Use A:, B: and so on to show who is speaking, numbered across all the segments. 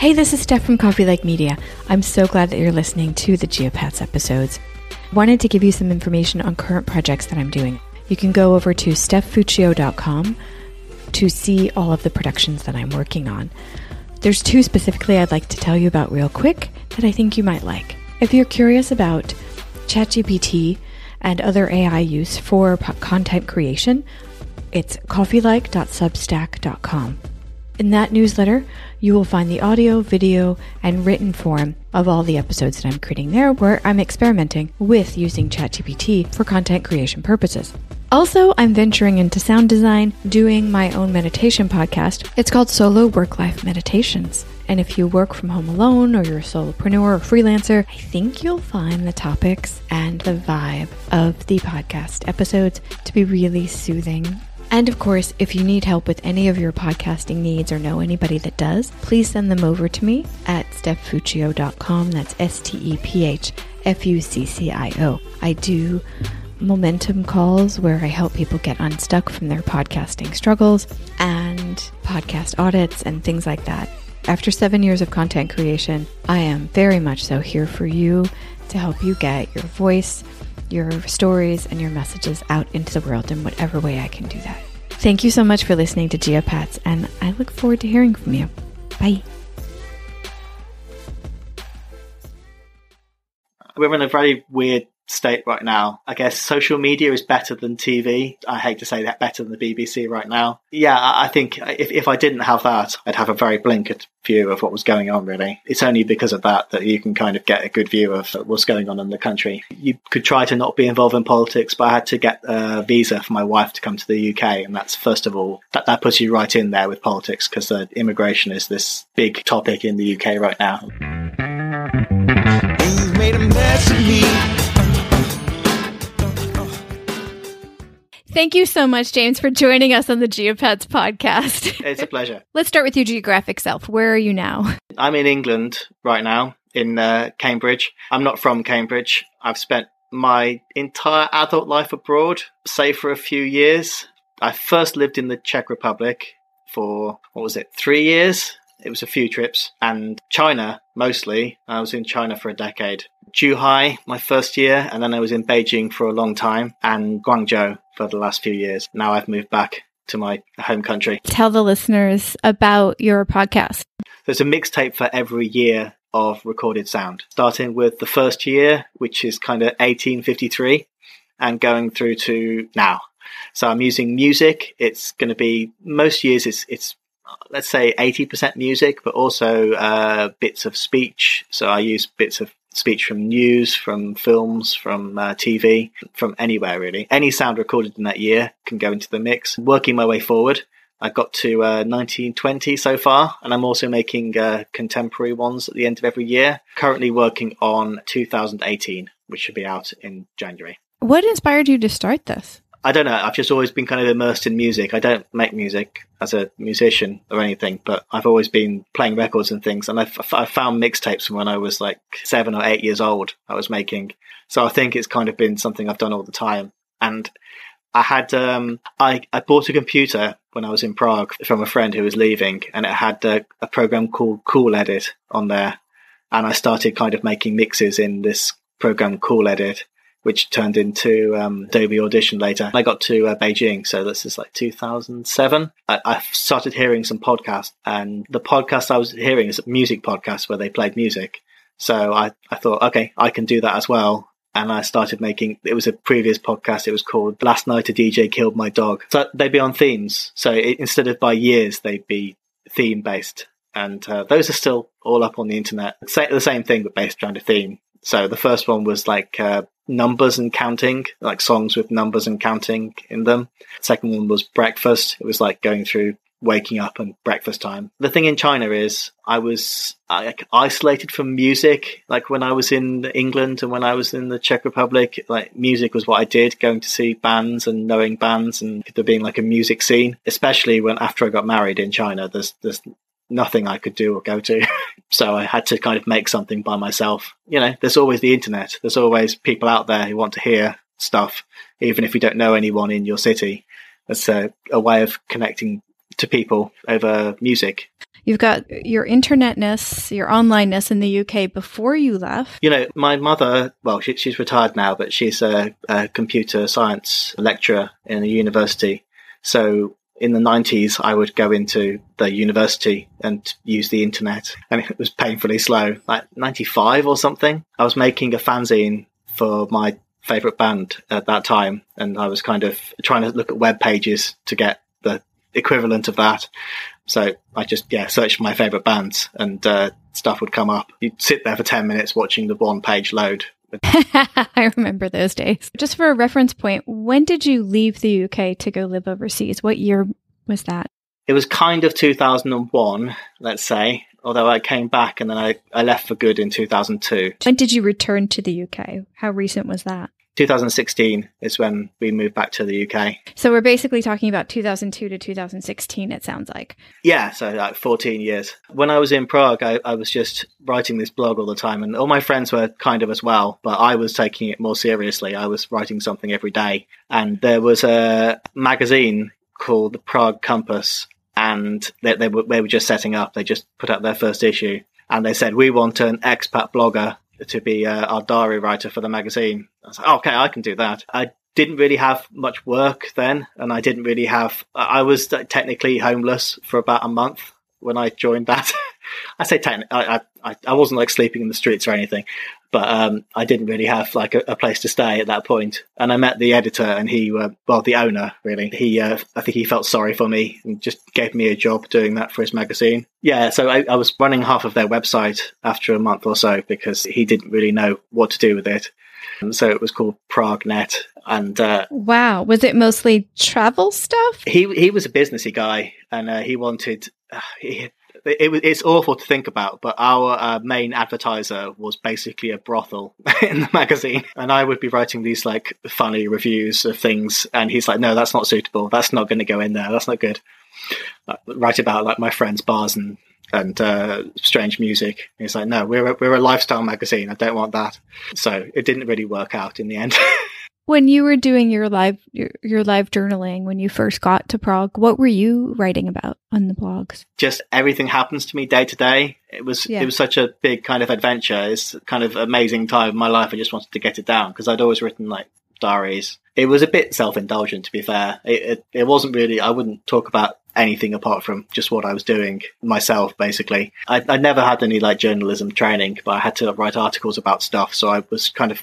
A: Hey, this is Steph from Coffee Like Media. I'm so glad that you're listening to the Geopats episodes. Wanted to give you some information on current projects that I'm doing. You can go over to stephfuccio.com to see all of the productions that I'm working on. There's two specifically I'd like to tell you about real quick that I think you might like. If you're curious about ChatGPT and other AI use for content creation, it's coffeelike.substack.com. In that newsletter, you will find the audio, video, and written form of all the episodes that I'm creating there where I'm experimenting with using ChatGPT for content creation purposes. Also, I'm venturing into sound design, doing my own meditation podcast. It's called Solo Work Life Meditations. And if you work from home alone or you're a solopreneur or freelancer, I think you'll find the topics and the vibe of the podcast episodes to be really soothing and of course, if you need help with any of your podcasting needs or know anybody that does, please send them over to me at stephfuccio.com. That's S T E P H F U C C I O. I do momentum calls where I help people get unstuck from their podcasting struggles and podcast audits and things like that. After seven years of content creation, I am very much so here for you to help you get your voice your stories and your messages out into the world in whatever way I can do that. Thank you so much for listening to Geopats, and I look forward to hearing from you. Bye.
B: We're in a very weird state right now. I guess social media is better than TV. I hate to say that, better than the BBC right now. Yeah, I think if, if I didn't have that, I'd have a very blinkered view of what was going on, really. It's only because of that that you can kind of get a good view of what's going on in the country. You could try to not be involved in politics, but I had to get a visa for my wife to come to the UK. And that's, first of all, that, that puts you right in there with politics because uh, immigration is this big topic in the UK right now.
A: Thank you so much, James, for joining us on the Geopats podcast.
B: It's a pleasure.
A: Let's start with your geographic self. Where are you now?
B: I'm in England right now, in uh, Cambridge. I'm not from Cambridge. I've spent my entire adult life abroad, save for a few years. I first lived in the Czech Republic for, what was it, three years? It was a few trips. And China, mostly. I was in China for a decade. Zhuhai, my first year, and then I was in Beijing for a long time, and Guangzhou for the last few years. Now I've moved back to my home country.
A: Tell the listeners about your podcast.
B: There's a mixtape for every year of recorded sound, starting with the first year, which is kind of 1853, and going through to now. So I'm using music. It's going to be most years. It's it's let's say 80% music, but also uh, bits of speech. So I use bits of speech from news, from films, from uh, TV, from anywhere really. Any sound recorded in that year can go into the mix. Working my way forward, I've got to uh, 1920 so far, and I'm also making uh, contemporary ones at the end of every year. Currently working on 2018, which should be out in January.
A: What inspired you to start this?
B: I don't know. I've just always been kind of immersed in music. I don't make music as a musician or anything, but I've always been playing records and things. And I've, I found mixtapes from when I was like seven or eight years old. I was making, so I think it's kind of been something I've done all the time. And I had um, I I bought a computer when I was in Prague from a friend who was leaving, and it had a, a program called Cool Edit on there, and I started kind of making mixes in this program Cool Edit which turned into um, Adobe Audition later. I got to uh, Beijing, so this is like 2007. I, I, started hearing some podcasts, and the podcast I was hearing is a music podcast where they played music. So I, I thought, okay, I can do that as well. And I started making, it was a previous podcast. It was called Last Night a DJ Killed My Dog. So they'd be on themes. So it, instead of by years, they'd be theme based. And uh, those are still all up on the internet. Say, the same thing, but based around a theme. So the first one was like uh, numbers and counting, like songs with numbers and counting in them. Second one was breakfast. It was like going through waking up and breakfast time. The thing in China is I was like isolated from music. Like when I was in England and when I was in the Czech Republic, like music was what I did, going to see bands and knowing bands and there being like a music scene. Especially when after I got married in China, there's there's nothing I could do or go to. so I had to kind of make something by myself. You know, there's always the internet. There's always people out there who want to hear stuff, even if you don't know anyone in your city. It's a, a way of connecting to people over music.
C: You've got your internetness, your onlineness in the UK before you left.
B: You know, my mother, well, she, she's retired now, but she's a, a computer science lecturer in a university. So in the 90s, I would go into the university and use the internet, and it was painfully slow, like 95 or something. I was making a fanzine for my favorite band at that time, and I was kind of trying to look at web pages to get the equivalent of that. So I just yeah searched my favorite bands, and uh, stuff would come up. You'd sit there for 10 minutes watching the one page load,
C: I remember those days. Just for a reference point, when did you leave the UK to go live overseas? What year was that?
B: It was kind of 2001, let's say, although I came back and then I, I left for good in 2002.
C: When did you return to the UK? How recent was that?
B: 2016 is when we moved back to the UK.
C: So we're basically talking about 2002 to 2016, it sounds like.
B: Yeah, so like 14 years. When I was in Prague, I, I, was just writing this blog all the time, and all my friends were kind of as well, but I was taking it more seriously. I was writing something every day. And there was a magazine called the Prague Compass, and they, they, were, they were just setting up. They just put out their first issue. And they said, We want an expat blogger to be uh, our diary writer for the magazine. I was like, okay, I can do that. I didn't really have much work then, and I didn't really have. I was technically homeless for about a month when I joined that. I say I, I, I wasn't like sleeping in the streets or anything, but um, I didn't really have like a, a, place to stay at that point. And I met the editor, and he, uh, well, the owner really. He, uh, I think he felt sorry for me and just gave me a job doing that for his magazine. Yeah, so I, I was running half of their website after a month or so because he didn't really know what to do with it. And so it was called Prague Net. And uh,
C: wow, was it mostly travel stuff?
B: He he was a businessy guy, and uh, he wanted. Uh, he, it, it's awful to think about, but our uh, main advertiser was basically a brothel in the magazine, and I would be writing these like funny reviews of things, and he's like, "No, that's not suitable. That's not going to go in there. That's not good." Uh, write about like my friends' bars and and uh, strange music. And he's like, "No, we're a, we're a lifestyle magazine. I don't want that." So it didn't really work out in the end.
C: When you were doing your live your, your live journaling when you first got to Prague, what were you writing about on the blogs?
B: Just everything happens to me day to day. It was yeah. it was such a big kind of adventure. It's kind of amazing time of my life. I just wanted to get it down because I'd always written like diaries. It was a bit self indulgent, to be fair. It, it, it wasn't really. I wouldn't talk about anything apart from just what I was doing myself, basically. I, I never had any like journalism training, but I had to write articles about stuff. So I was kind of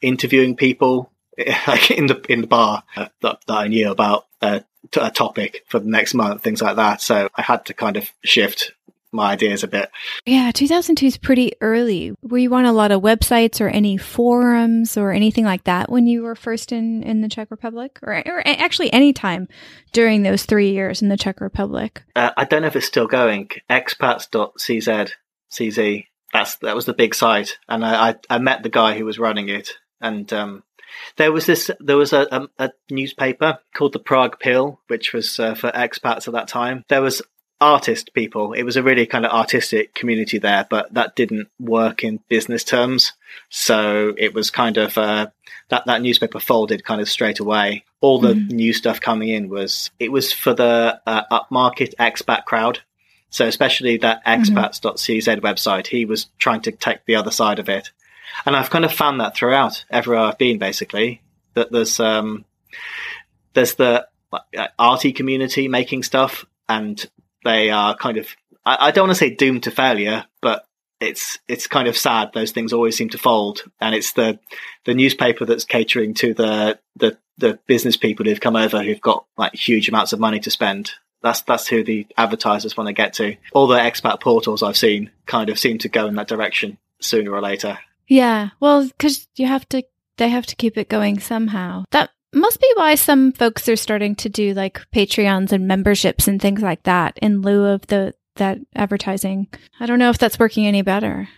B: interviewing people like in the in the bar uh, that, that I knew about uh, t- a topic for the next month, things like that. So I had to kind of shift my ideas a bit.
C: Yeah, 2002 is pretty early. Were you on a lot of websites or any forums or anything like that when you were first in, in the Czech Republic? Or, or actually any time during those three years in the Czech Republic?
B: Uh, I don't know if it's still going. expats.cz, CZ. That's, that was the big site. And I, I, I met the guy who was running it. And um, there was this. There was a, a, a newspaper called the Prague Pill, which was uh, for expats at that time. There was artist people. It was a really kind of artistic community there, but that didn't work in business terms. So it was kind of uh, that that newspaper folded kind of straight away. All the mm-hmm. new stuff coming in was it was for the uh, upmarket expat crowd. So especially that mm-hmm. expats.cz website, he was trying to take the other side of it and I've kind of found that throughout everywhere I've been, basically, that there's um, there's the like, arty community making stuff, and they are kind of I, I don't want to say doomed to failure, but it's it's kind of sad. Those things always seem to fold, and it's the the newspaper that's catering to the the the business people who've come over who've got like huge amounts of money to spend. That's that's who the advertisers want to get to. All the expat portals I've seen kind of seem to go in that direction sooner or later.
C: Yeah. Well, because you have to, they have to keep it going somehow. That must be why some folks are starting to do like Patreons and memberships and things like that in lieu of the, that advertising. I don't know if that's working any better.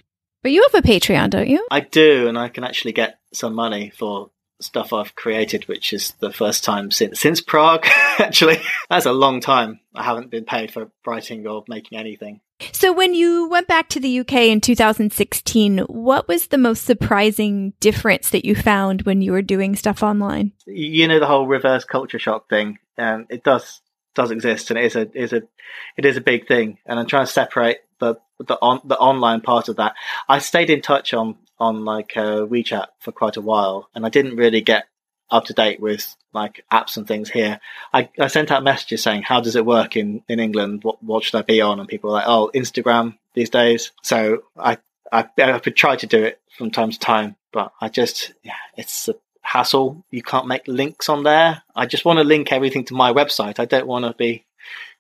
C: But you have a Patreon, don't you?
B: I do, and I can actually get some money for stuff I've created, which is the first time since since Prague. actually, that's a long time. I haven't been paid for writing or making anything.
C: So, when you went back to the UK in 2016, what was the most surprising difference that you found when you were doing stuff online?
B: You know, the whole reverse culture shock thing. Um, it does does exist, and it is a is a it is a big thing. And I'm trying to separate the the on the online part of that. I stayed in touch on on like uh, WeChat for quite a while, and I didn't really get up to date with like apps and things here. I, I sent out messages saying, "How does it work in in England? What what should I be on?" And people were like, "Oh, Instagram these days." So I I I try to do it from time to time, but I just yeah, it's a hassle. You can't make links on there. I just want to link everything to my website. I don't want to be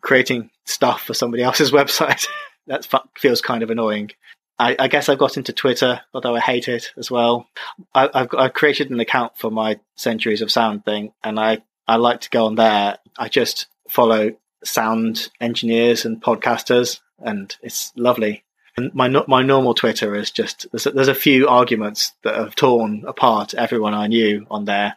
B: creating stuff for somebody else's website. that feels kind of annoying. I, I, guess I've got into Twitter, although I hate it as well. I, have I've created an account for my Centuries of Sound thing, and I, I like to go on there. I just follow sound engineers and podcasters, and it's lovely. And my my normal Twitter is just there's a, there's a few arguments that have torn apart everyone I knew on there,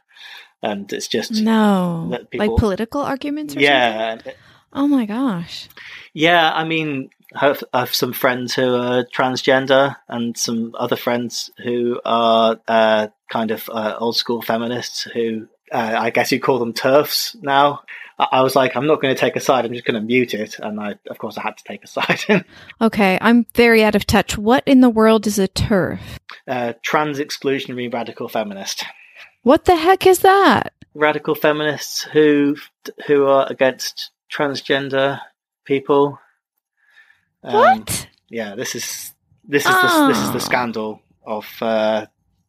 B: and it's just
C: no people, like political arguments.
B: yeah.
C: Something? Oh my gosh.
B: Yeah, I mean, have, I have, some friends who are transgender and some other friends who are uh, kind of uh, old school feminists who uh, I guess you call them TERFs now. I was like, I'm not going to take a side. I'm just going to mute it. And I, of course, I had to take a side.
C: okay. I'm very out of touch. What in the world is a TERF?
B: Uh, trans exclusionary radical feminist.
C: What the heck is that?
B: Radical feminists who who are against transgender people.
C: Um, what?
B: Yeah, this is this is oh. the, this is the ah. scandal of uh,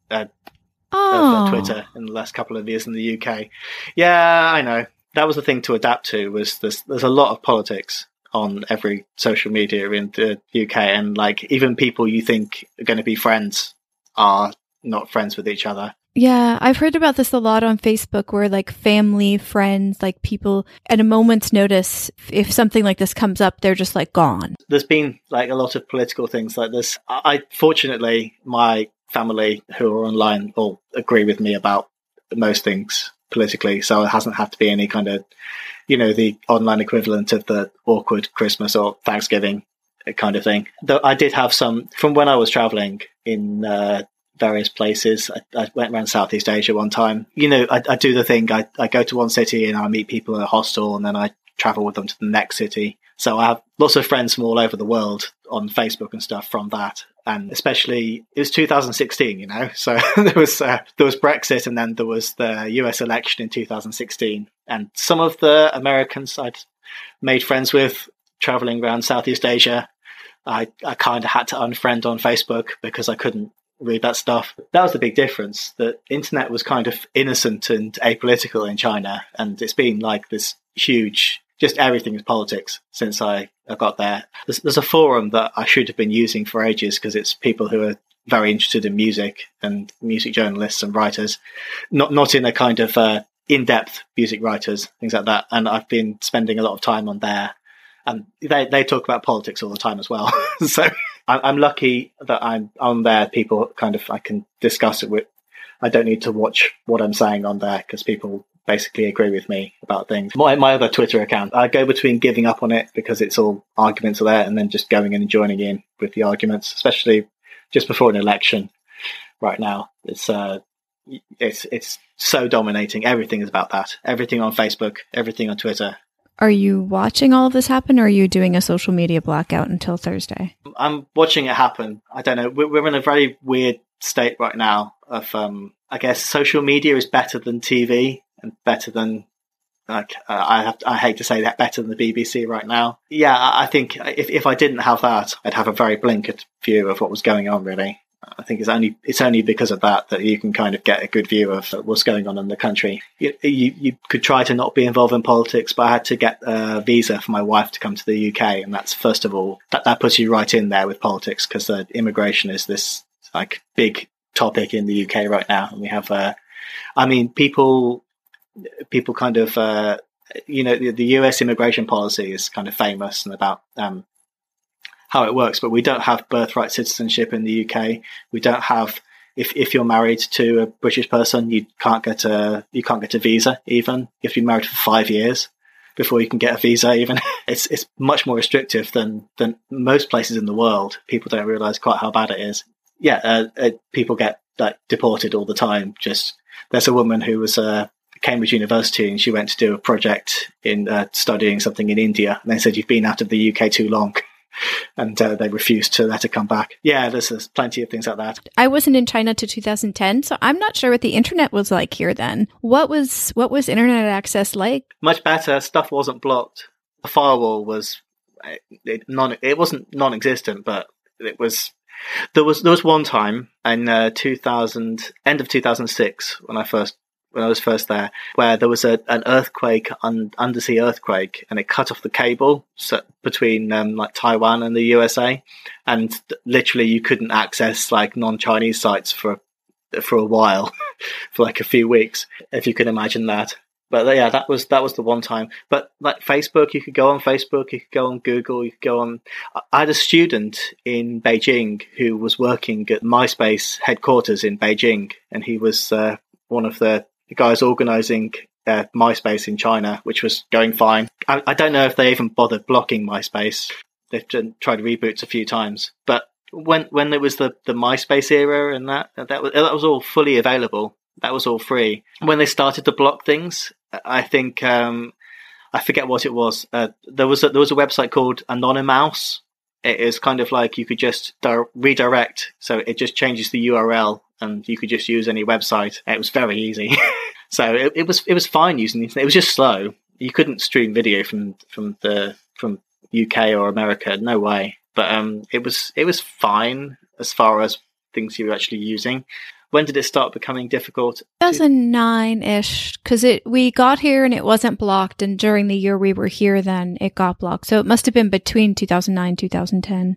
B: uh, oh. of Twitter in the last couple of years in the UK. Yeah, I know that was the thing to adapt to. Was there's there's a lot of politics on every social media in the UK, and like even people you think are going to be friends are not friends with each other.
C: Yeah, I've heard about this a lot on Facebook where like family, friends, like people at a moment's notice, if something like this comes up, they're just like gone.
B: There's been like a lot of political things like this. I fortunately, my family who are online all agree with me about most things politically. So it hasn't had to be any kind of, you know, the online equivalent of the awkward Christmas or Thanksgiving kind of thing. Though I did have some from when I was traveling in uh, various places. I, I, went around Southeast Asia one time. You know, I, I do the thing. I, I go to one city and I meet people in a hostel, and then I travel with them to the next city. So I have lots of friends from all over the world on Facebook and stuff from that. And especially, it was 2016, you know, so there was uh, there was Brexit, and then there was the U.S. election in 2016. And some of the Americans I'd made friends with traveling around Southeast Asia, I, I kind of had to unfriend on Facebook because I couldn't read that stuff. That was the big difference. The internet was kind of innocent and apolitical in China, and it's been like this huge, just everything is politics since I, I got there. There's, there's a forum that I should have been using for ages because it's people who are very interested in music and music journalists and writers, not not in a kind of uh, in-depth music writers, things like that. And I've been spending a lot of time on there, and they they talk about politics all the time as well. so I'm lucky that I'm on there. People kind of I can discuss it with. I don't need to watch what I'm saying on there because people basically agree with me about things. My my other Twitter account, I go between giving up on it because it's all arguments are there, and then just going in and joining in with the arguments, especially just before an election. Right now, it's uh, it's it's so dominating. Everything is about that. Everything on Facebook, everything on Twitter,
C: are you watching all of this happen or are you doing a social media blackout until Thursday?
B: I'm watching it happen. I don't know. We're in a very weird state right now of, um, I guess social media is better than TV and better than like uh, I have I hate to say that better than the BBC right now. Yeah, I think if if I didn't have that, I'd have a very blinkered view of what was going on really. I think it's only it's only because of that that you can kind of get a good view of what's going on in the country. You, you, you could try to not be involved in politics, but I had to get a visa for my wife to come to the UK, and that's first of all that that puts you right in there with politics because uh, immigration is this like big topic in the UK right now, and we have, uh, I mean, people people kind of. Uh, you know, the, the US immigration policy is kind of famous and about um, how it works, but we don't have birthright citizenship in the UK. We don't have if if you're married to a British person, you can't get a you can't get a visa even. if You have married for five years before you can get a visa even. it's it's much more restrictive than than most places in the world. People don't realize quite how bad it is. Yeah, uh, uh, people get like deported all the time. Just there's a woman who was uh, Cambridge University, and she went to do a project in uh, studying something in India. And they said, "You've been out of the UK too long." And uh, they refused to let her come back. Yeah, there's, there's, plenty of things like that.
C: I wasn't in China to 2010, so I'm not sure what the internet was like here then. What was what was internet access like?
B: Much better. Stuff wasn't blocked. The firewall was it, non. It wasn't non-existent, but it was. There was there was one time in uh, 2000, end of 2006, when I first when I was first there, where there was a, an earthquake, un, undersea earthquake, and it cut off the cable so, between um, like Taiwan and the USA, and literally you couldn't access like non-Chinese sites for for a while, for like a few weeks, if you can imagine that. But yeah, that was that was the one time. But like Facebook, you could go on Facebook, you could go on Google, you could go on. I had a student in Beijing who was working at MySpace headquarters in Beijing, and he was uh, one of the the guys organizing uh, MySpace in China, which was going fine. I, I, don't know if they even bothered blocking MySpace. They've tried reboots a few times, but when when there was the, the MySpace era and that that was that was all fully available. That was all free. When they started to block things, I think um, I forget what it was. Uh, there was a, there was a website called Anonymouse. It is kind of like you could just di- redirect, so it just changes the URL and you could just use any website. It was very easy. so it, it, was it was fine using the internet. It was just slow. You couldn't stream video from from the from UK or America. No way. But um, it was it was fine as far as things you were actually using. When did it start becoming difficult?
C: 2009 ish, because it we got here and it wasn't blocked, and during the year we were here, then it got blocked. So it must have been between 2009 2010.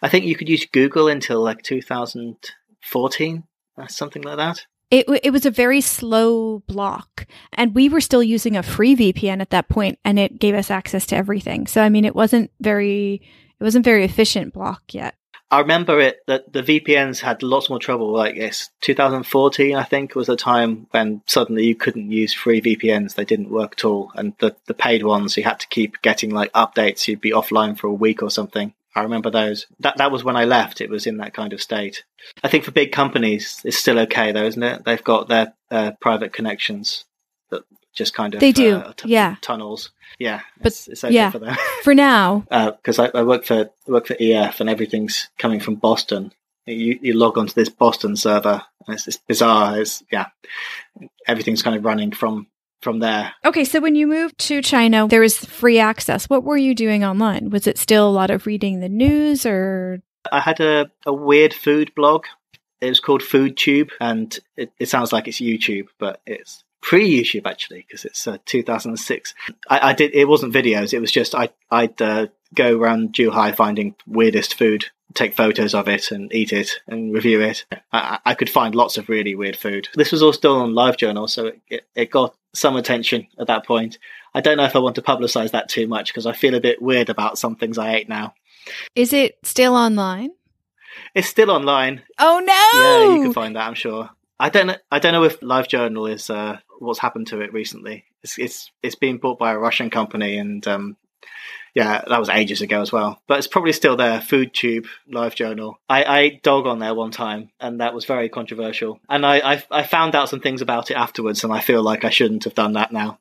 B: I think you could use Google until like 2014 Uh, something like that.
C: It, it was a very slow block and we were still using a free VPN at that point and it gave us access to everything. So, I mean, it wasn't very, it wasn't very efficient block yet.
B: I remember it that the VPNs had lots more trouble. Like it's 2014, I think, was the time when suddenly you couldn't use free VPNs; they didn't work at all. And the the paid ones, you had to keep getting like updates. You'd be offline for a week or something. I remember those. That that was when I left. It was in that kind of state. I think for big companies, it's still okay though, isn't it? They've got their uh, private connections that just kind of
C: they do, uh, t- yeah,
B: tunnels. Yeah,
C: but it's, it's okay yeah, for them for now.
B: Because uh, I, I, work for I work for EF, and everything's coming from Boston. You, you log onto this Boston server, and it's, it's bizarre. It's yeah, everything's kind of running from from there.
C: Okay, so when you moved to China, there was free access. What were you doing online? Was it still a lot of reading the news or?
B: I had a, a weird food blog. It was called FoodTube, and it, it sounds like it's YouTube, but it's pre YouTube actually because it's uh, 2006. I, I, did. It wasn't videos. It was just I I'd uh, go around Zhuhai finding weirdest food, take photos of it, and eat it and review it. I, I could find lots of really weird food. This was all still on LiveJournal, so it, it, it got some attention at that point. I don't know if I want to publicize that too much because I feel a bit weird about some things I ate now.
C: Is it still online?
B: It's still online.
C: Oh
B: no! Yeah, you can find that. I'm sure. I don't know. I don't know if LiveJournal is uh, what's happened to it recently. It's it's it's being bought by a Russian company, and um, yeah, that was ages ago as well. But it's probably still there. Food FoodTube, LiveJournal. I, I ate dog on there one time, and that was very controversial. And I, I, I found out some things about it afterwards, and I feel like I shouldn't have done that now.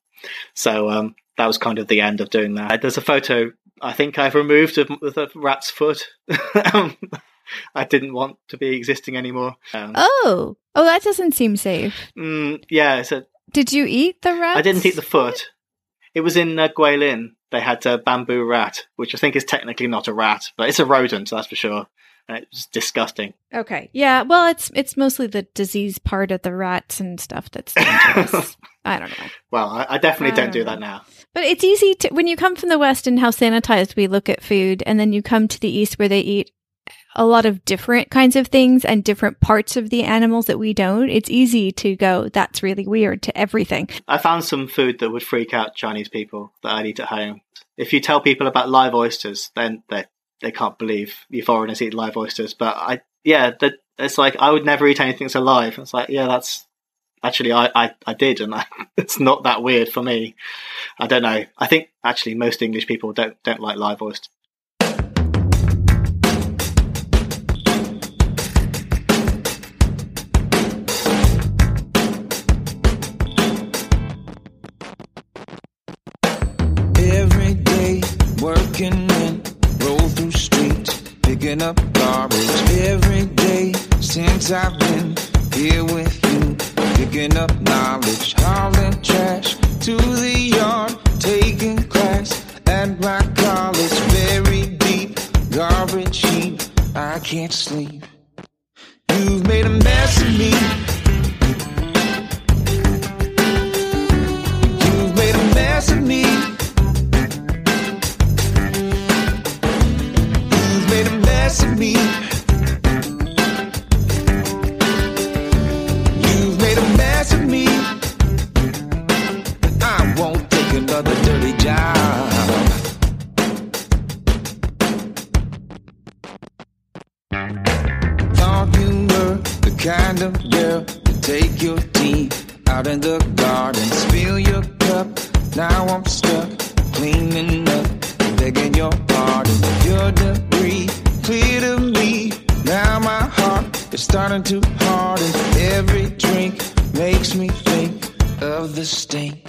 B: So um, that was kind of the end of doing that. There's a photo I think I've removed of, a rat's foot. I didn't want to be existing anymore.
C: Um, oh, oh, that doesn't seem safe.
B: Mm, yeah, so
C: did you eat the rat?
B: I didn't eat the foot. It was in uh, Guilin. They had a bamboo rat, which I think is technically not a rat, but it's a rodent, that's for sure. And it was disgusting.
C: Okay, yeah. Well, it's it's mostly the disease part of the rats and stuff that's dangerous. I don't know.
B: Well, I, I definitely I don't, don't do that um, now.
C: But it's easy to when you come from the West and how sanitized we look at food, and then you come to the East where they eat a lot of different kinds of things and different parts of the animals that we don't, it's easy to go, that's really weird to everything.
B: I found some food that would freak out Chinese people that I'd eat at home. If you tell people about live oysters, then they they can't believe you foreigners eat live oysters. But I, yeah, that it's like I would never eat anything that's alive. It's like, yeah, that's actually I, I, I did, and I, it's not that weird for me. I don't know. I think actually most English people don't don't like live oysters.
D: broken men roll through streets, picking up garbage every day since I've been here with you. Picking up knowledge, hauling trash to the yard, taking class at my college. Very deep garbage heap, I can't sleep. You've made a mess of me. Of the stink.